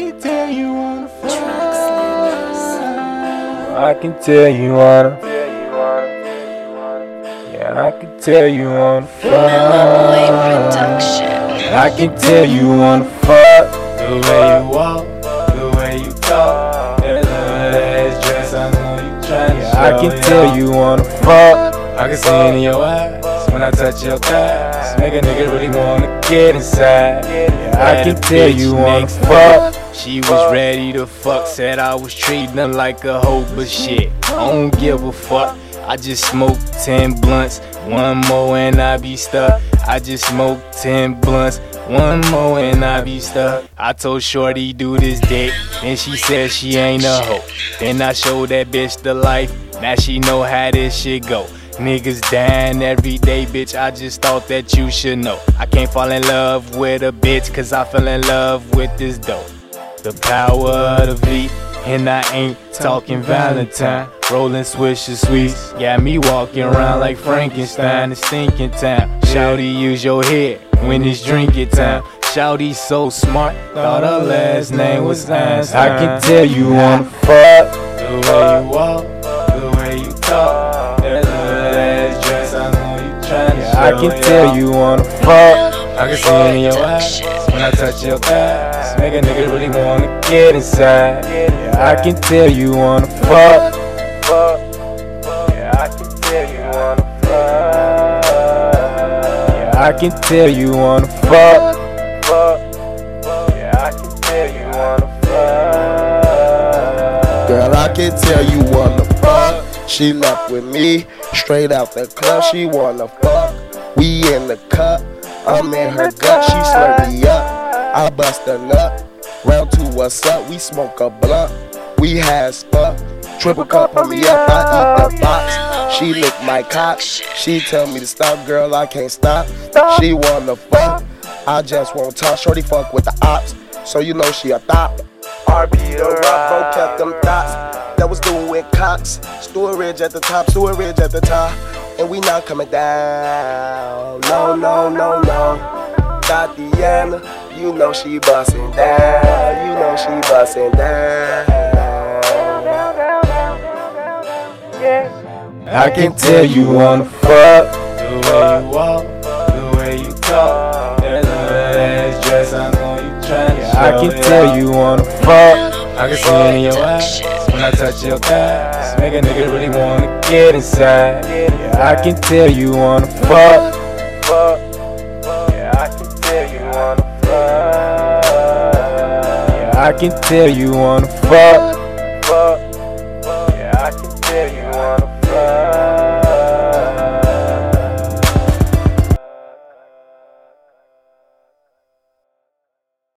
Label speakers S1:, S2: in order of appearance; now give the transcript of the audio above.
S1: can tell you wanna fuck.
S2: I can tell you wanna. Yeah, I can tell you wanna fuck. I can tell you wanna fuck. The way you walk, the way you talk. That little ass dress, I know you tryna yeah, I can tell you wanna fuck. I can see it in your eyes when I touch your thighs. Make a nigga really wanna get inside. Yeah, I can tell you wanna fuck.
S3: She was ready to fuck, said I was treating her like a hoe, but shit, I don't give a fuck. I just smoked 10 blunts, one more and I be stuck. I just smoked 10 blunts, one more and I be stuck. I told Shorty do this dick, and she said she ain't a hoe. Then I showed that bitch the life, now she know how this shit go. Niggas dying every day, bitch. I just thought that you should know. I can't fall in love with a bitch, cause I fell in love with this dope. The power of the V, and I ain't talking Valentine. Rolling swisher sweets, got me walking around like Frankenstein. It's stinking time. Shouty, use your head when it's drinking time. Shouty so smart, thought her last name was Einstein.
S2: I can tell you wanna fuck.
S3: The way you walk, the way you talk. I
S2: can tell you wanna fuck.
S3: I can see it in your eyes when I touch your thighs. Make a nigga really wanna get inside.
S2: Yeah, I can tell you wanna fuck.
S3: Yeah, I can tell you wanna fuck.
S2: Yeah, I can tell you wanna fuck.
S3: Yeah, I can tell you wanna fuck.
S4: Girl, I can tell you wanna fuck. She left with me, straight out the club. She wanna fuck. We in the cup, I'm in her gut. She slurp me up, I bust a nut. Round two, what's up? We smoke a blunt. We has fuck. Triple cup on me up, I eat the box. She lick my cock. She tell me to stop, girl, I can't stop. She wanna fuck. I just won't talk. Shorty fuck with the ops, so you know she a thot. RB the rock, kept them thoughts. That was doing with Cox. Storage at the top, storage at the top. And we not coming down. No, no, no, no. Tatiana, you know she bustin' down. You know she bustin' down.
S2: I can tell you wanna fuck.
S3: The way you walk, the way you talk. That little ass dress, I know you tryna
S2: Yeah, I can tell you wanna fuck.
S3: I can see it in your eyes when I touch your thighs. Make a nigga really wanna get inside.
S2: Yeah, I can tell you wanna fuck.
S3: Yeah, I can tell you wanna fuck.
S2: Yeah, I can tell you wanna fuck.